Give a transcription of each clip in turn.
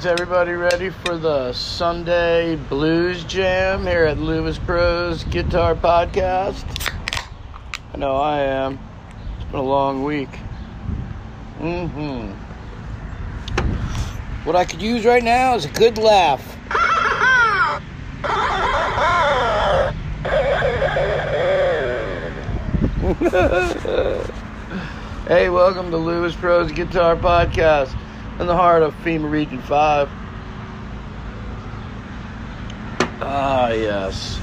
is everybody ready for the Sunday Blues Jam here at Lewis Pros Guitar Podcast? I know I am. It's been a long week. Mm-hmm. What I could use right now is a good laugh. hey, welcome to Lewis Pros Guitar Podcast in the heart of FEMA Region 5. Ah, yes.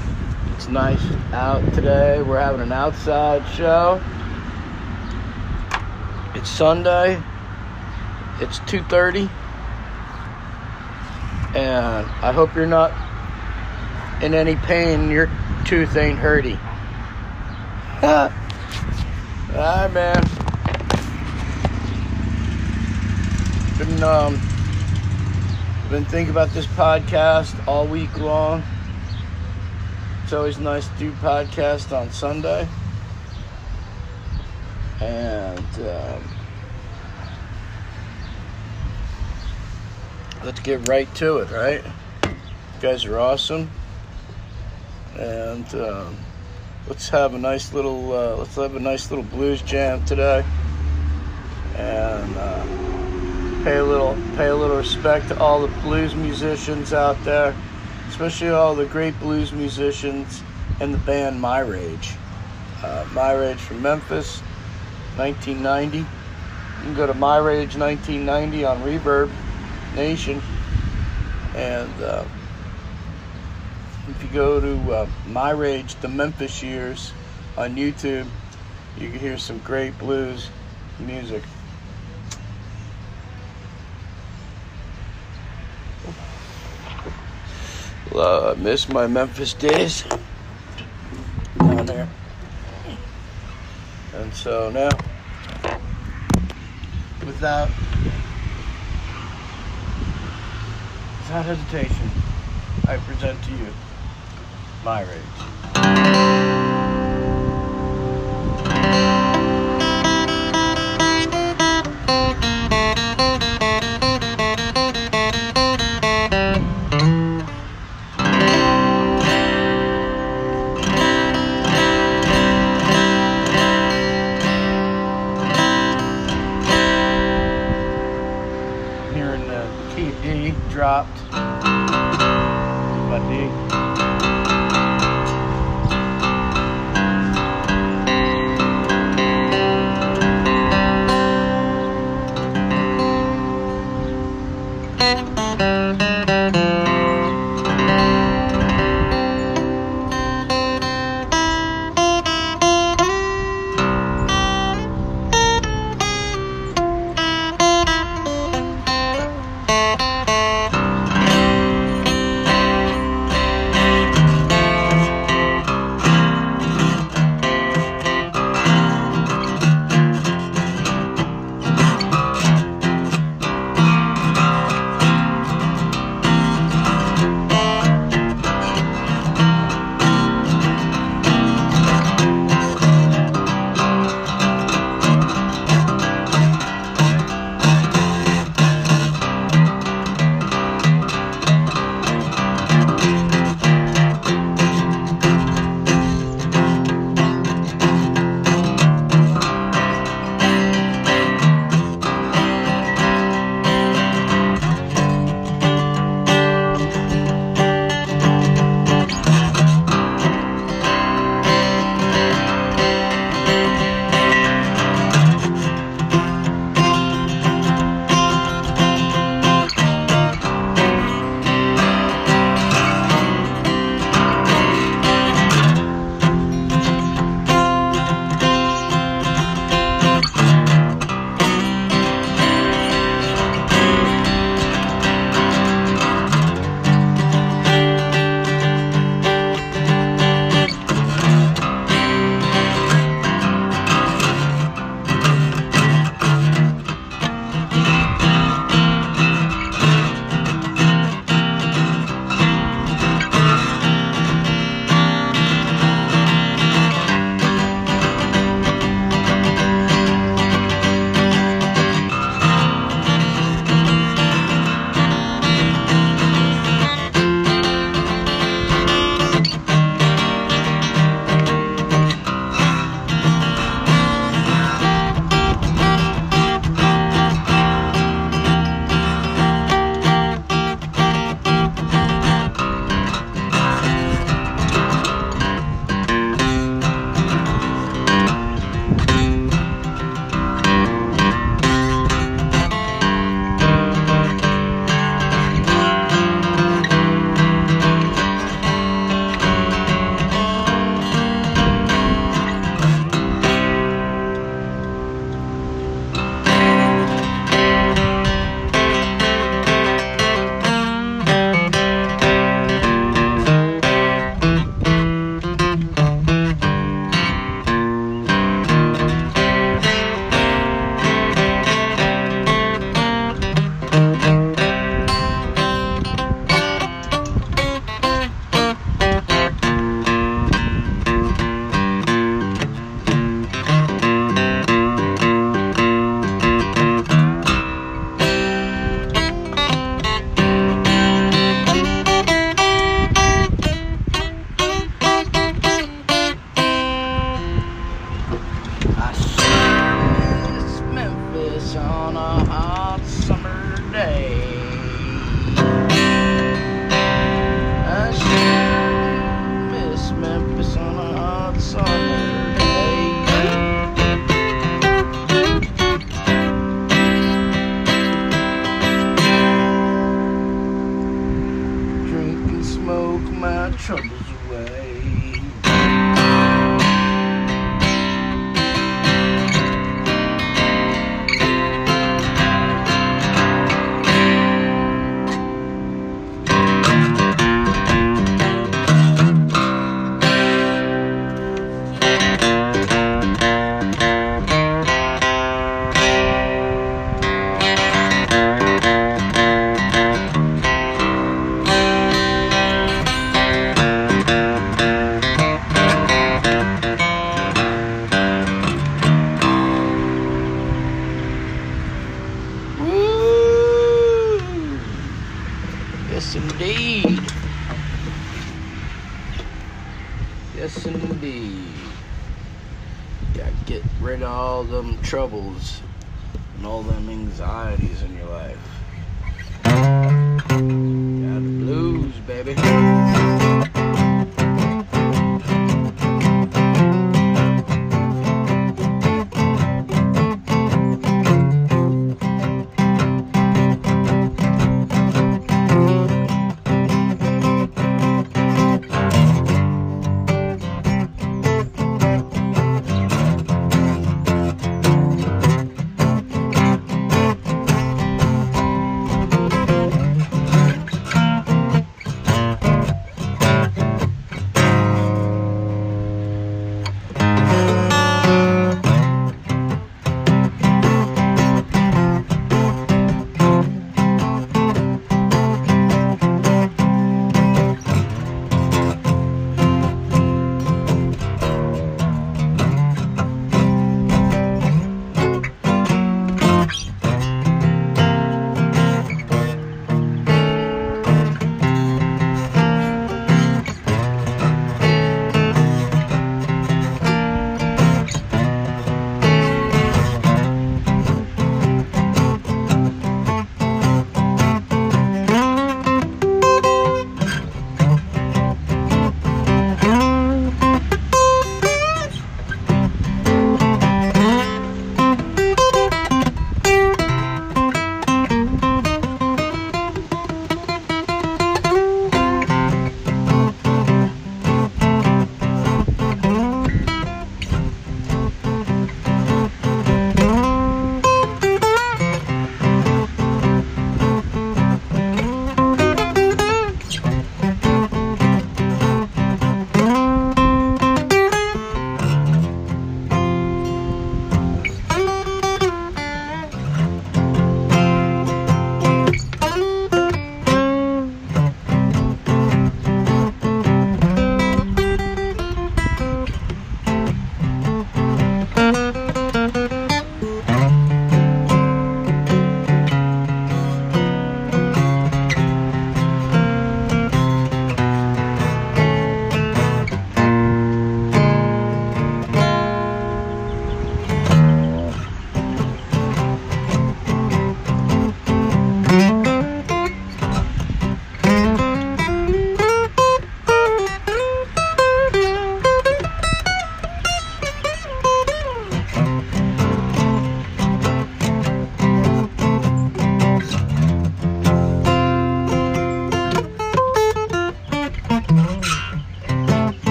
It's nice out today. We're having an outside show. It's Sunday. It's 2:30. And I hope you're not in any pain. Your tooth ain't hurty. Alright, man. Been um been thinking about this podcast all week long. It's always nice to do podcast on Sunday. And um, let's get right to it, right? You guys are awesome. And um, let's have a nice little uh, let's have a nice little blues jam today. And uh, pay a little pay a little respect to all the blues musicians out there, especially all the great blues musicians in the band My Rage. Uh, My Rage from Memphis, 1990. You can go to My Rage 1990 on Reverb Nation, and uh, if you go to uh, My Rage the Memphis Years on YouTube, you can hear some great blues music. Uh, miss my Memphis days down there. And so now, without without hesitation, I present to you my rage.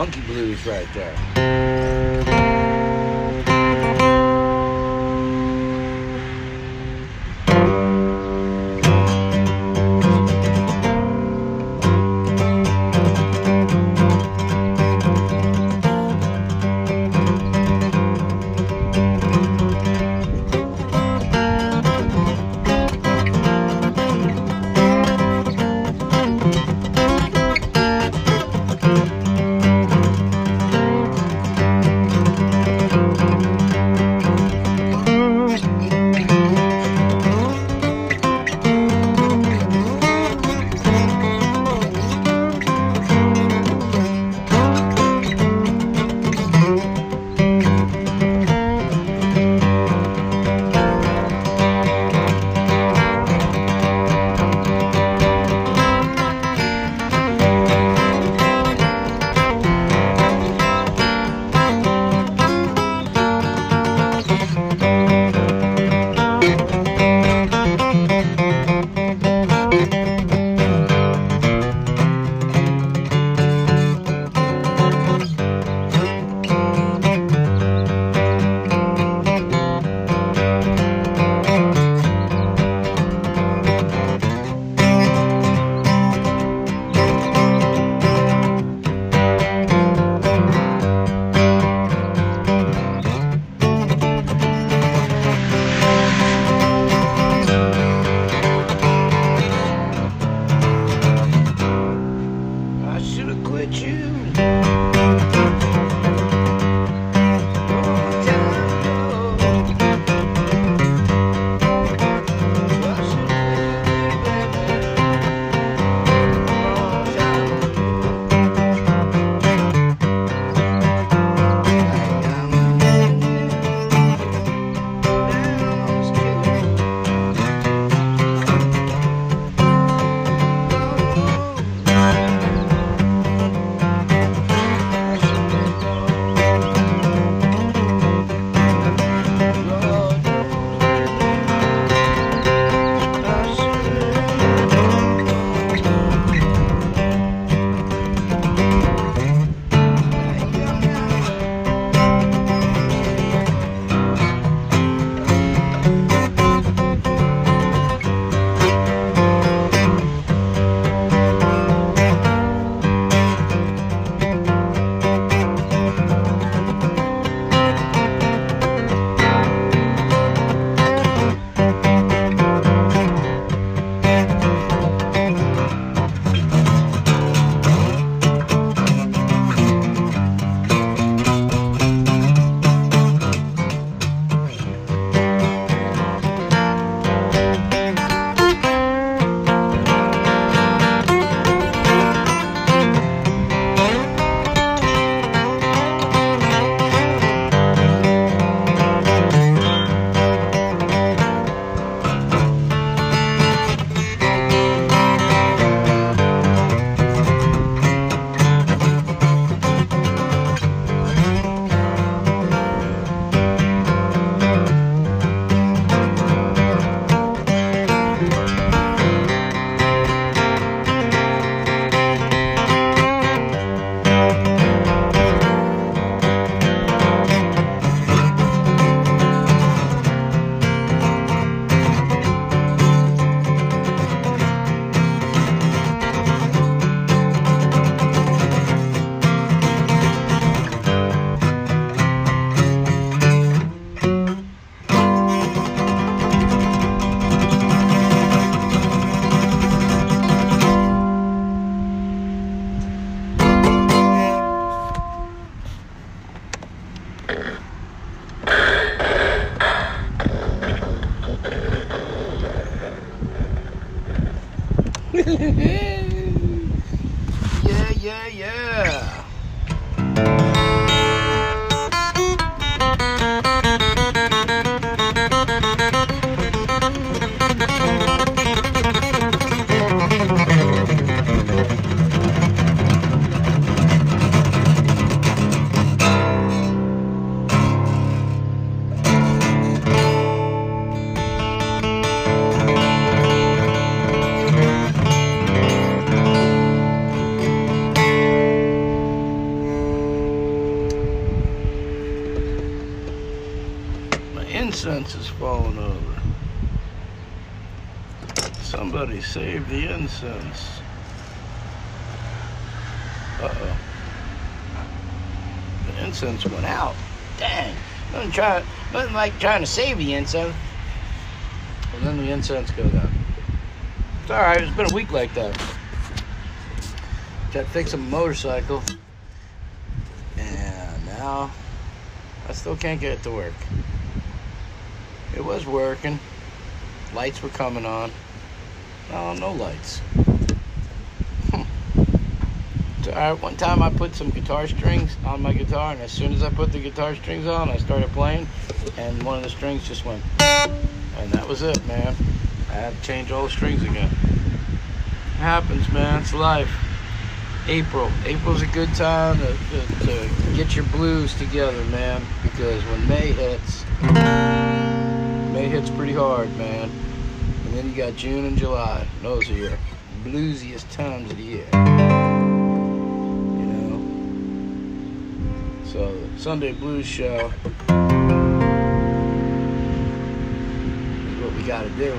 Funky blues right there. The incense. Uh-oh. The incense went out. Dang. Nothing, try, nothing like trying to save the incense. And then the incense goes out. It's alright, it's been a week like that. Tried to fix a motorcycle. And now I still can't get it to work. It was working. Lights were coming on. No, lights. uh, one time I put some guitar strings on my guitar, and as soon as I put the guitar strings on, I started playing, and one of the strings just went, and that was it, man. I had to change all the strings again. It happens, man. It's life. April. April's a good time to, to, to get your blues together, man, because when May hits, May hits pretty hard, man. Then you got June and July. Those are your bluesiest times of the year. You know? So, Sunday Blues Show is what we got to do.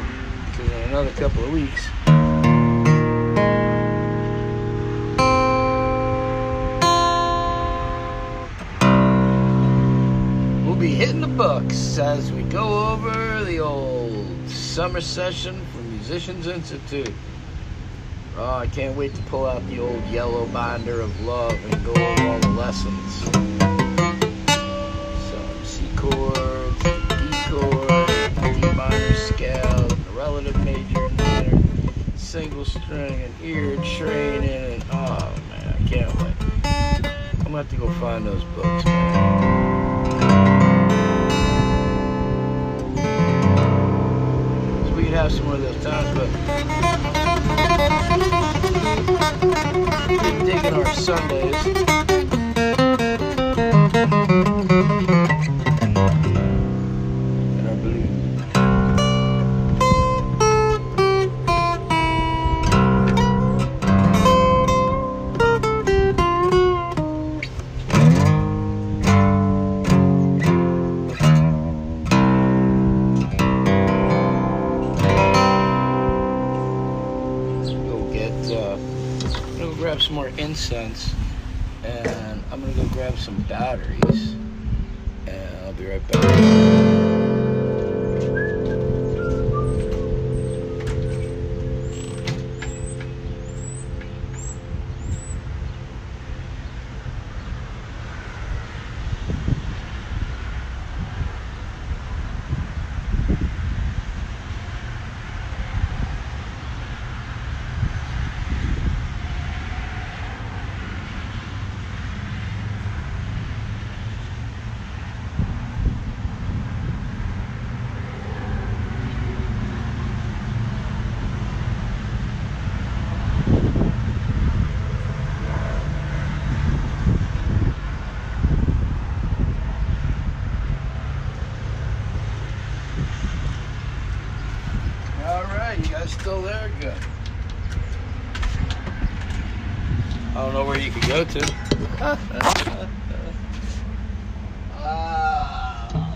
Because in another couple of weeks, we'll be hitting the books as we go over the old summer session for Musicians Institute. Oh, I can't wait to pull out the old yellow binder of love and go over all the lessons. Some C chords, D chord, D minor scale, relative major and minor, single string and ear training, oh man, I can't wait. I'm gonna have to go find those books, man. We have some of those times, but been digging our Sundays. Gonna go grab some more incense and I'm gonna go grab some batteries and I'll be right back. All right, you guys still there? Good. I don't know where you could go to. Ah,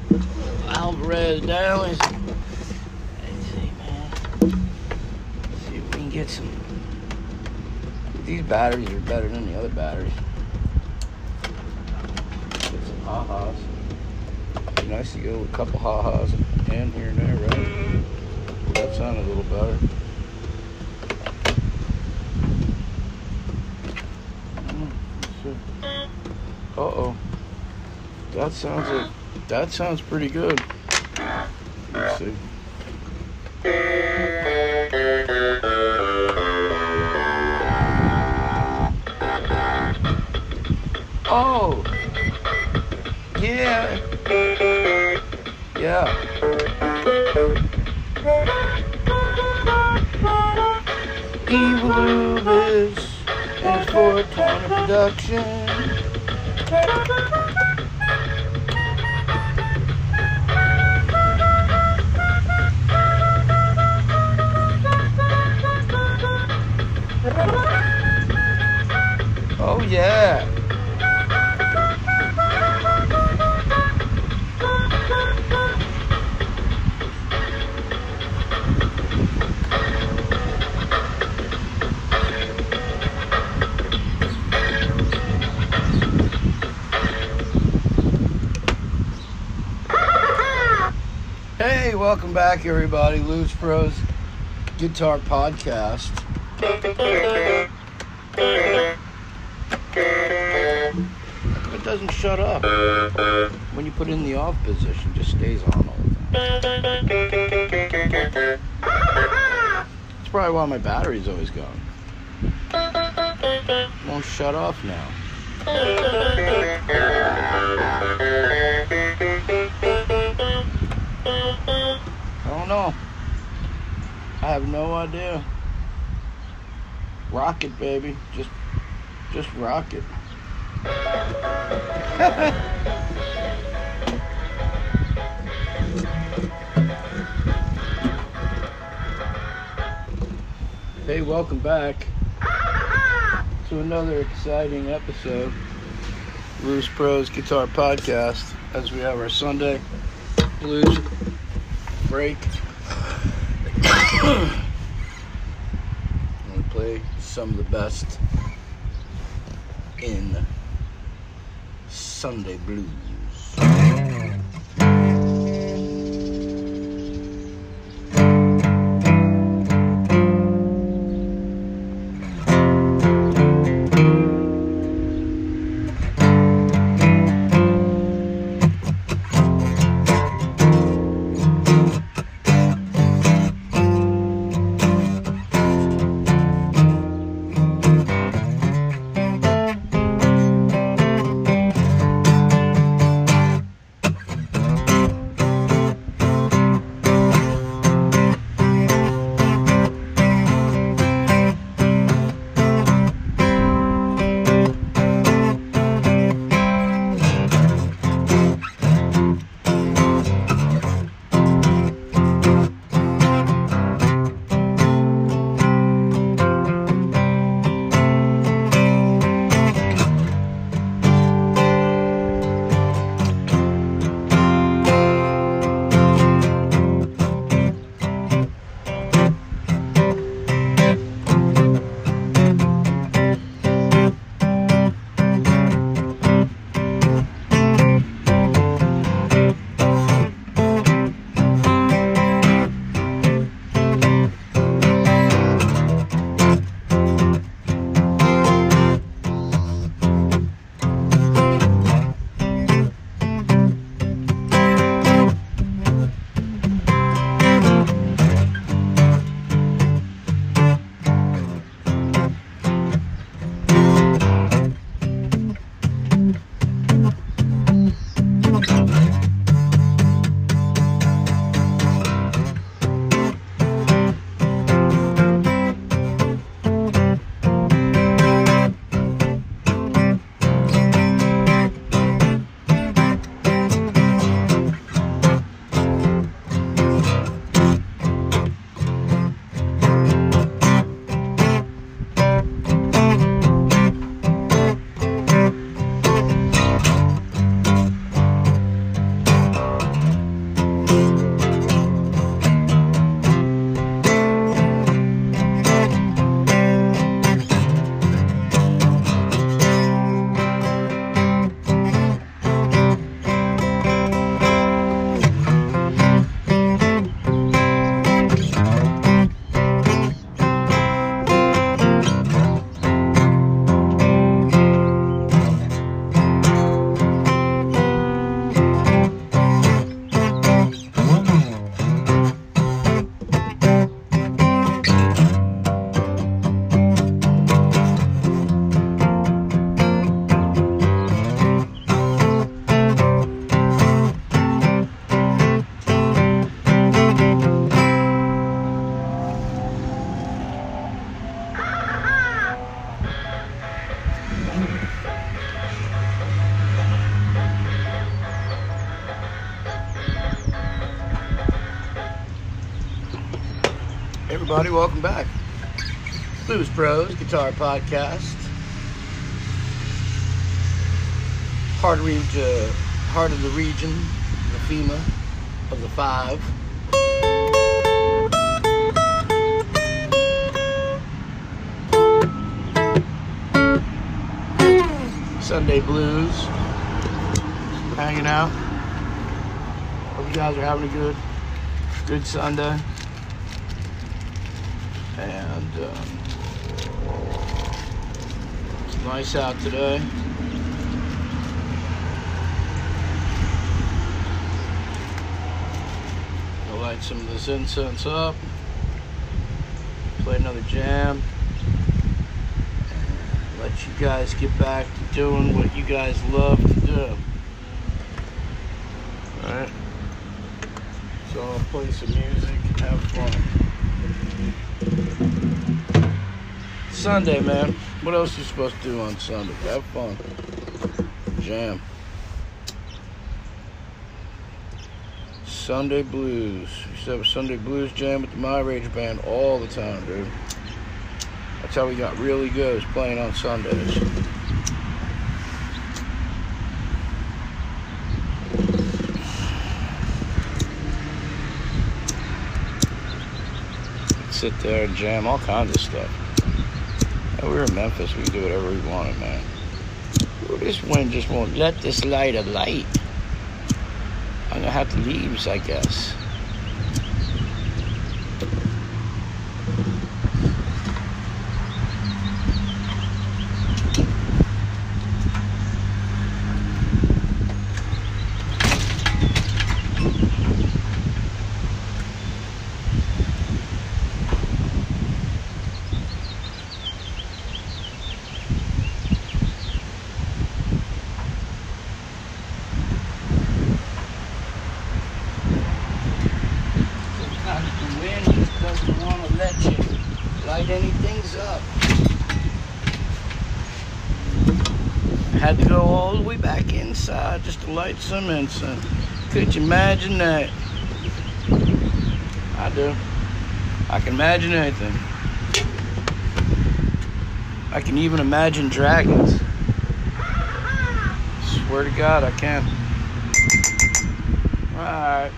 Alvarez Downs. Let's see, man. Let's see if we can get some. These batteries are better than the other batteries. Get some ha-has. Be nice to go with a couple ha-has in here and there, right? That sounded a little better. Uh oh. That sounds like that sounds pretty good. Let's see. Oh. Yeah. Yeah. Evil Lubis is for a ton of production. yeah. Hey, welcome back, everybody. Lou's Pros Guitar Podcast. Doesn't shut up. When you put it in the off position, it just stays on all the time. That's probably why my battery's always gone. Won't shut off now. I don't know. I have no idea. Rock it, baby. Just, just rock it. hey, welcome back to another exciting episode. Bruce Pros Guitar Podcast as we have our Sunday blues break. and we play some of the best in Sunday blues. Everybody. Welcome back. Blues Pros Guitar Podcast. Heart of, uh, heart of the region, the FEMA of the five. Sunday Blues. Hanging out. Hope you guys are having a good good Sunday. And it's nice out today. I'll light some of this incense up. Play another jam. And let you guys get back to doing what you guys love to do. Alright? So I'll play some music, have fun. Sunday, man. What else you supposed to do on Sunday? Have fun. Jam. Sunday Blues. We used to have a Sunday Blues jam with the My Rage Band all the time, dude. That's how we got really good, is playing on Sundays. Sit there and jam all kinds of stuff. We were in Memphis, we could do whatever we wanted, man. Ooh, this wind just won't let this light a light. I'm gonna have to leave, I guess. Sometimes want to let you light anything up. Had to go all the way back inside just to light some incense. Could you imagine that? I do. I can imagine anything. I can even imagine dragons. Swear to God, I can. Alright.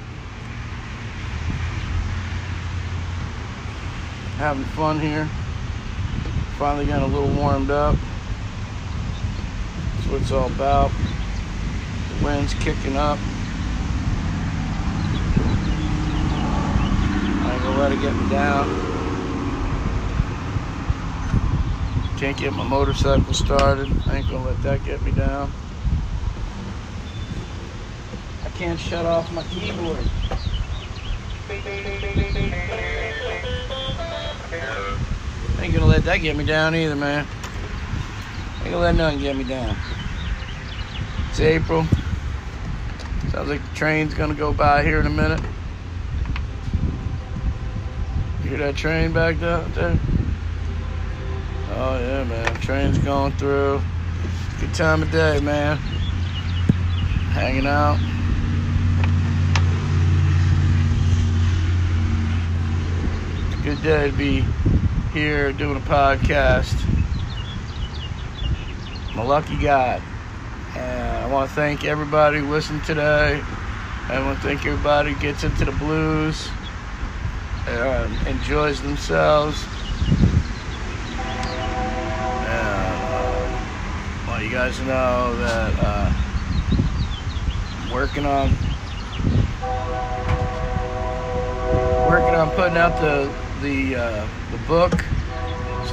Having fun here. Finally getting a little warmed up. That's what it's all about. The wind's kicking up. I ain't gonna let it get me down. Can't get my motorcycle started. I ain't gonna let that get me down. I can't shut off my keyboard. Ain't gonna let that get me down either, man. Ain't gonna let nothing get me down. It's April. Sounds like the train's gonna go by here in a minute. You hear that train back out there? Oh yeah, man. Train's going through. Good time of day, man. Hanging out. Good day to be here doing a podcast. I'm a lucky guy. And I want to thank everybody who listened today. I want to thank everybody who gets into the blues, enjoys themselves. And uh, want you guys know that uh, I'm working on working on putting out the the uh, the book.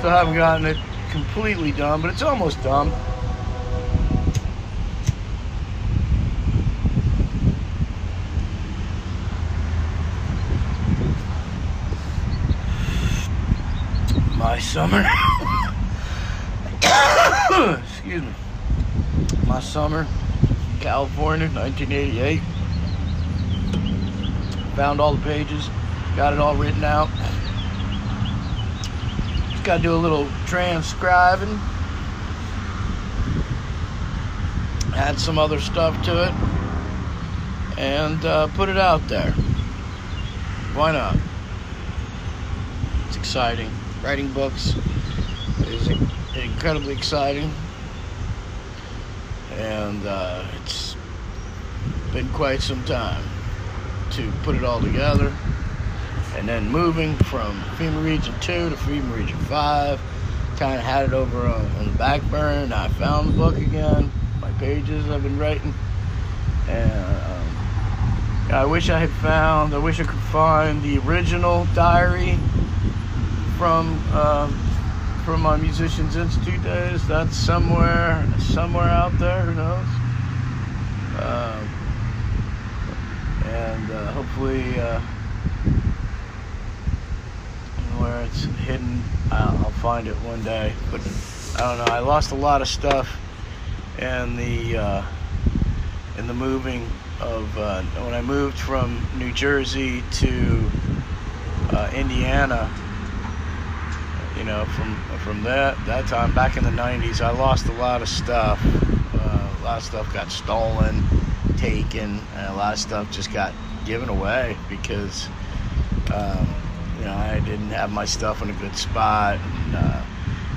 Still haven't gotten it completely done, but it's almost done. My summer. Excuse me. My summer, California, 1988. Found all the pages, got it all written out. Just got to do a little transcribing. Add some other stuff to it. And uh, put it out there. Why not? It's exciting. Writing books is incredibly exciting. And uh, it's been quite some time to put it all together and then moving from FEMA Region 2 to FEMA Region 5. Kind of had it over on, on the back burner. I found the book again. My pages I've been writing. And um, I wish I had found, I wish I could find the original diary from um, from my Musicians Institute days. That's somewhere, somewhere out there. Who knows? Um, and uh, hopefully, uh, where it's hidden, I'll, I'll find it one day. But I don't know. I lost a lot of stuff in the uh, in the moving of uh, when I moved from New Jersey to uh, Indiana. You know, from from that that time back in the '90s, I lost a lot of stuff. Uh, a lot of stuff got stolen, taken, and a lot of stuff just got given away because um, you know I didn't have my stuff in a good spot. And, uh,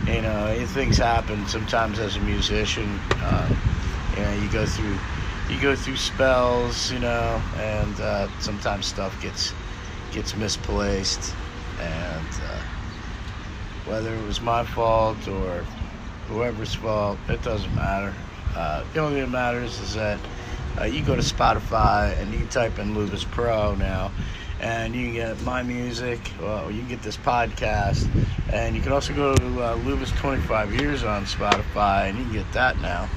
you know, things happen sometimes as a musician. Uh, you know, you go through you go through spells, you know, and uh, sometimes stuff gets gets misplaced, and uh, whether it was my fault or whoever's fault, it doesn't matter. Uh, the only thing that matters is that uh, you go to Spotify and you type in Lubus Pro now, and you can get my music. Well, you can get this podcast, and you can also go to uh, Lubus 25 Years on Spotify, and you can get that now.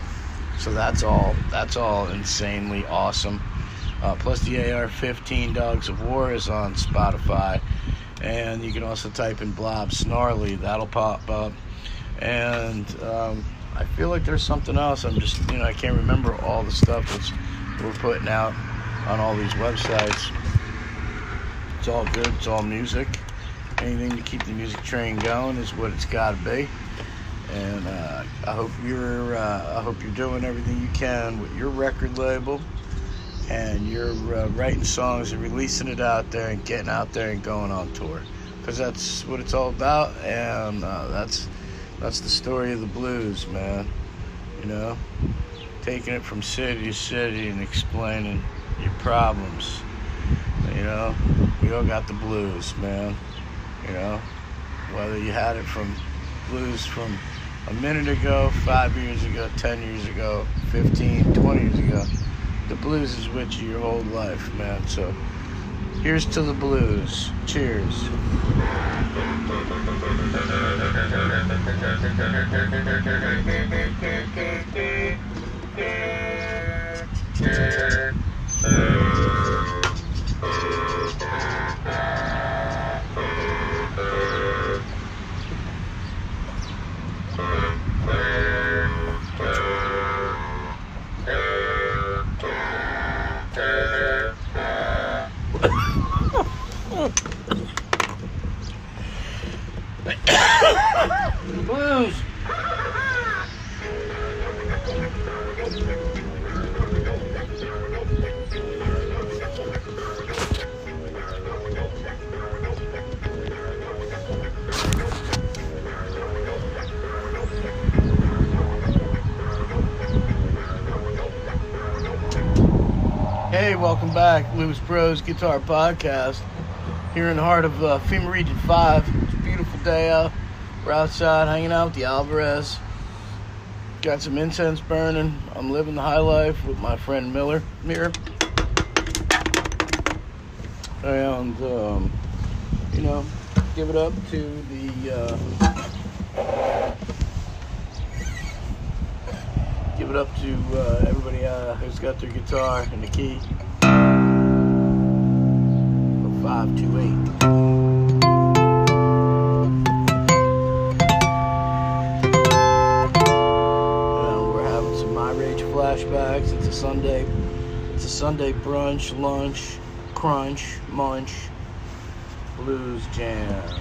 So that's all. That's all insanely awesome. Uh, plus the AR-15 Dogs of War is on Spotify, and you can also type in Blob Snarly. That'll pop up. And um, I feel like there's something else. I'm just, you know, I can't remember all the stuff that's we're putting out on all these websites. It's all good. It's all music. Anything to keep the music train going is what it's got to be and uh, I hope you're uh, I hope you're doing everything you can with your record label, and you're uh, writing songs and releasing it out there and getting out there and going on tour, because that's what it's all about, and uh, that's that's the story of the blues, man. You know, taking it from city to city and explaining your problems. You know, we all got the blues, man. You know, whether you had it from blues from a minute ago, five years ago, 10 years ago, 15, 20 years ago. The blues is with you your whole life, man. So here's to the blues. Cheers. blues. Hey, welcome back, Lubus Pros Guitar Podcast. Here in the heart of uh, FEMA Region 5. Day out. We're outside hanging out with the Alvarez. Got some incense burning. I'm living the high life with my friend Miller here. And, um, you know, give it up to the. Uh, give it up to uh, everybody uh, who's got their guitar and the key. 528. A Sunday. It's a Sunday brunch, lunch, crunch, munch, blues jam.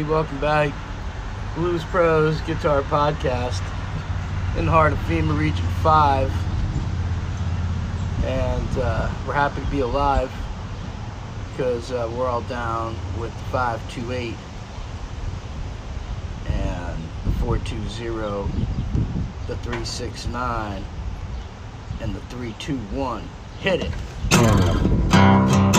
Everybody, welcome back. Blues Pros Guitar Podcast in the heart of FEMA Region 5. And uh, we're happy to be alive because uh, we're all down with the 528 and the 420, the 369, and the 321. Hit it.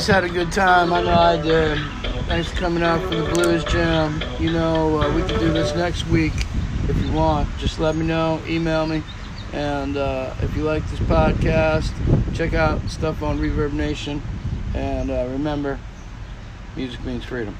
Guys had a good time. I know I did. Thanks for coming out for the Blues Jam. You know, uh, we can do this next week if you want. Just let me know, email me. And uh, if you like this podcast, check out stuff on ReverbNation. And uh, remember, music means freedom.